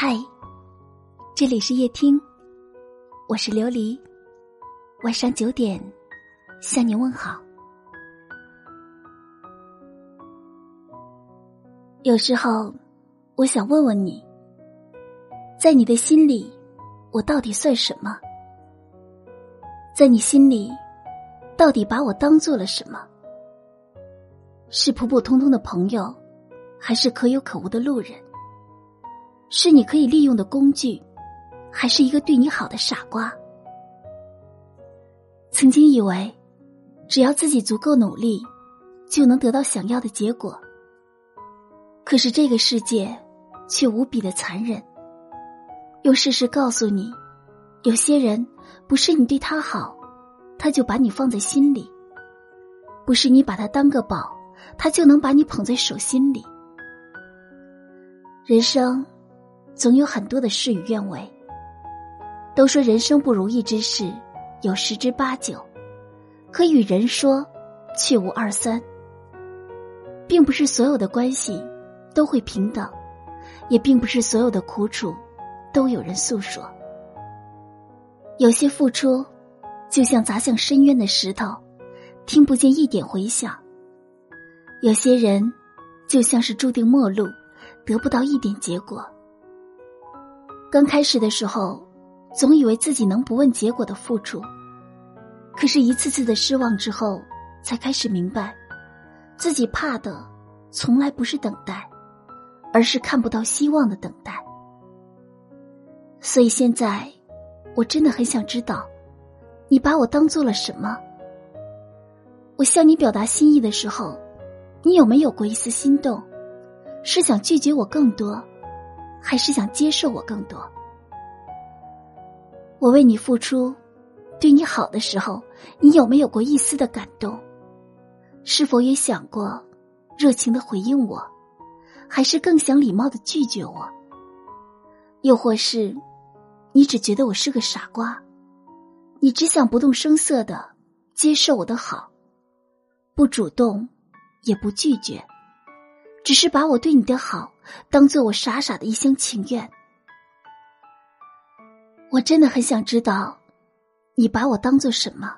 嗨，这里是夜听，我是琉璃。晚上九点向你问好。有时候，我想问问你，在你的心里，我到底算什么？在你心里，到底把我当做了什么？是普普通通的朋友，还是可有可无的路人？是你可以利用的工具，还是一个对你好的傻瓜？曾经以为，只要自己足够努力，就能得到想要的结果。可是这个世界却无比的残忍，用事实告诉你，有些人不是你对他好，他就把你放在心里；不是你把他当个宝，他就能把你捧在手心里。人生。总有很多的事与愿违。都说人生不如意之事有十之八九，可与人说，却无二三。并不是所有的关系都会平等，也并不是所有的苦楚都有人诉说。有些付出，就像砸向深渊的石头，听不见一点回响；有些人，就像是注定陌路，得不到一点结果。刚开始的时候，总以为自己能不问结果的付出，可是，一次次的失望之后，才开始明白，自己怕的从来不是等待，而是看不到希望的等待。所以现在，我真的很想知道，你把我当做了什么？我向你表达心意的时候，你有没有过一丝心动？是想拒绝我更多？还是想接受我更多。我为你付出，对你好的时候，你有没有过一丝的感动？是否也想过热情的回应我，还是更想礼貌的拒绝我？又或是，你只觉得我是个傻瓜，你只想不动声色的接受我的好，不主动，也不拒绝。只是把我对你的好当做我傻傻的一厢情愿。我真的很想知道，你把我当做什么？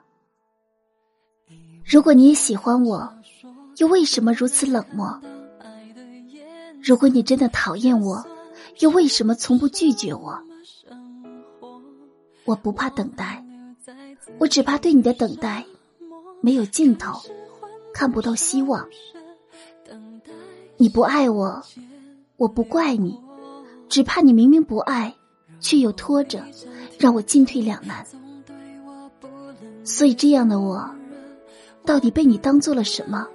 如果你也喜欢我，又为什么如此冷漠？如果你真的讨厌我，又为什么从不拒绝我？我不怕等待，我只怕对你的等待没有尽头，看不到希望。你不爱我，我不怪你，只怕你明明不爱，却又拖着，让我进退两难。所以这样的我，到底被你当做了什么？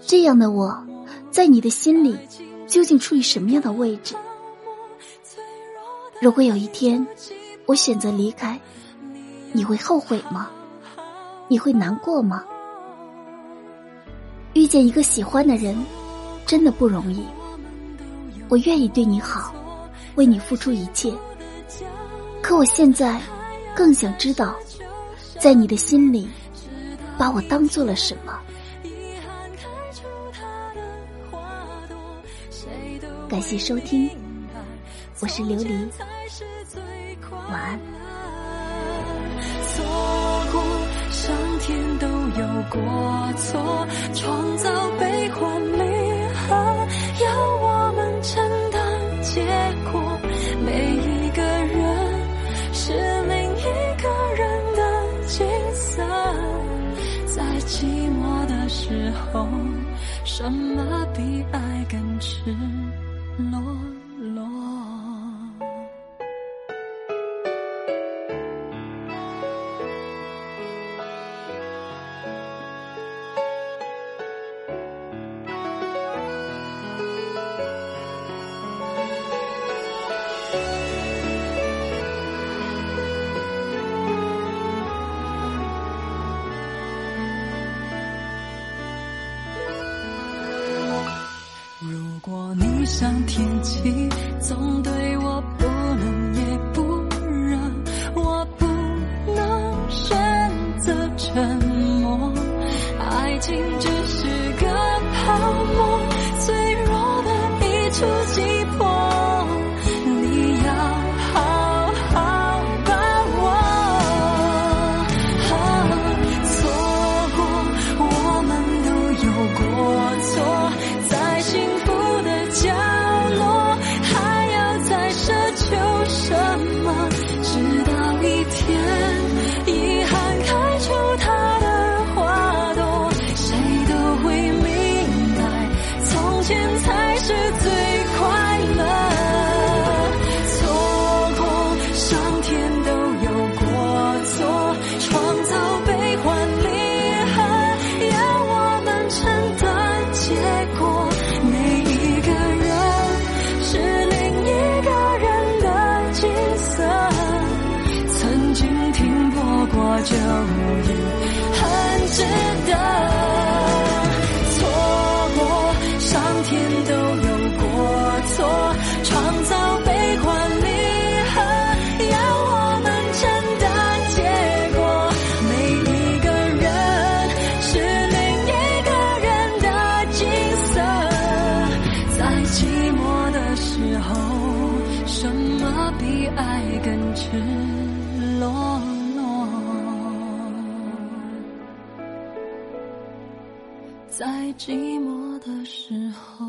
这样的我，在你的心里究竟处于什么样的位置？如果有一天我选择离开，你会后悔吗？你会难过吗？遇见一个喜欢的人，真的不容易。我愿意对你好，为你付出一切。可我现在更想知道，在你的心里，把我当做了什么？感谢收听，我是琉璃，晚安。天都有过错，创造悲欢结果。每一个人是另一个人的景色，在寂寞的时候，什么比爱更赤裸？像天气，总对我不冷也不热，我不能选择沉默。爱情当天的寂寞的时候什么比爱更赤裸裸？在寂寞的时候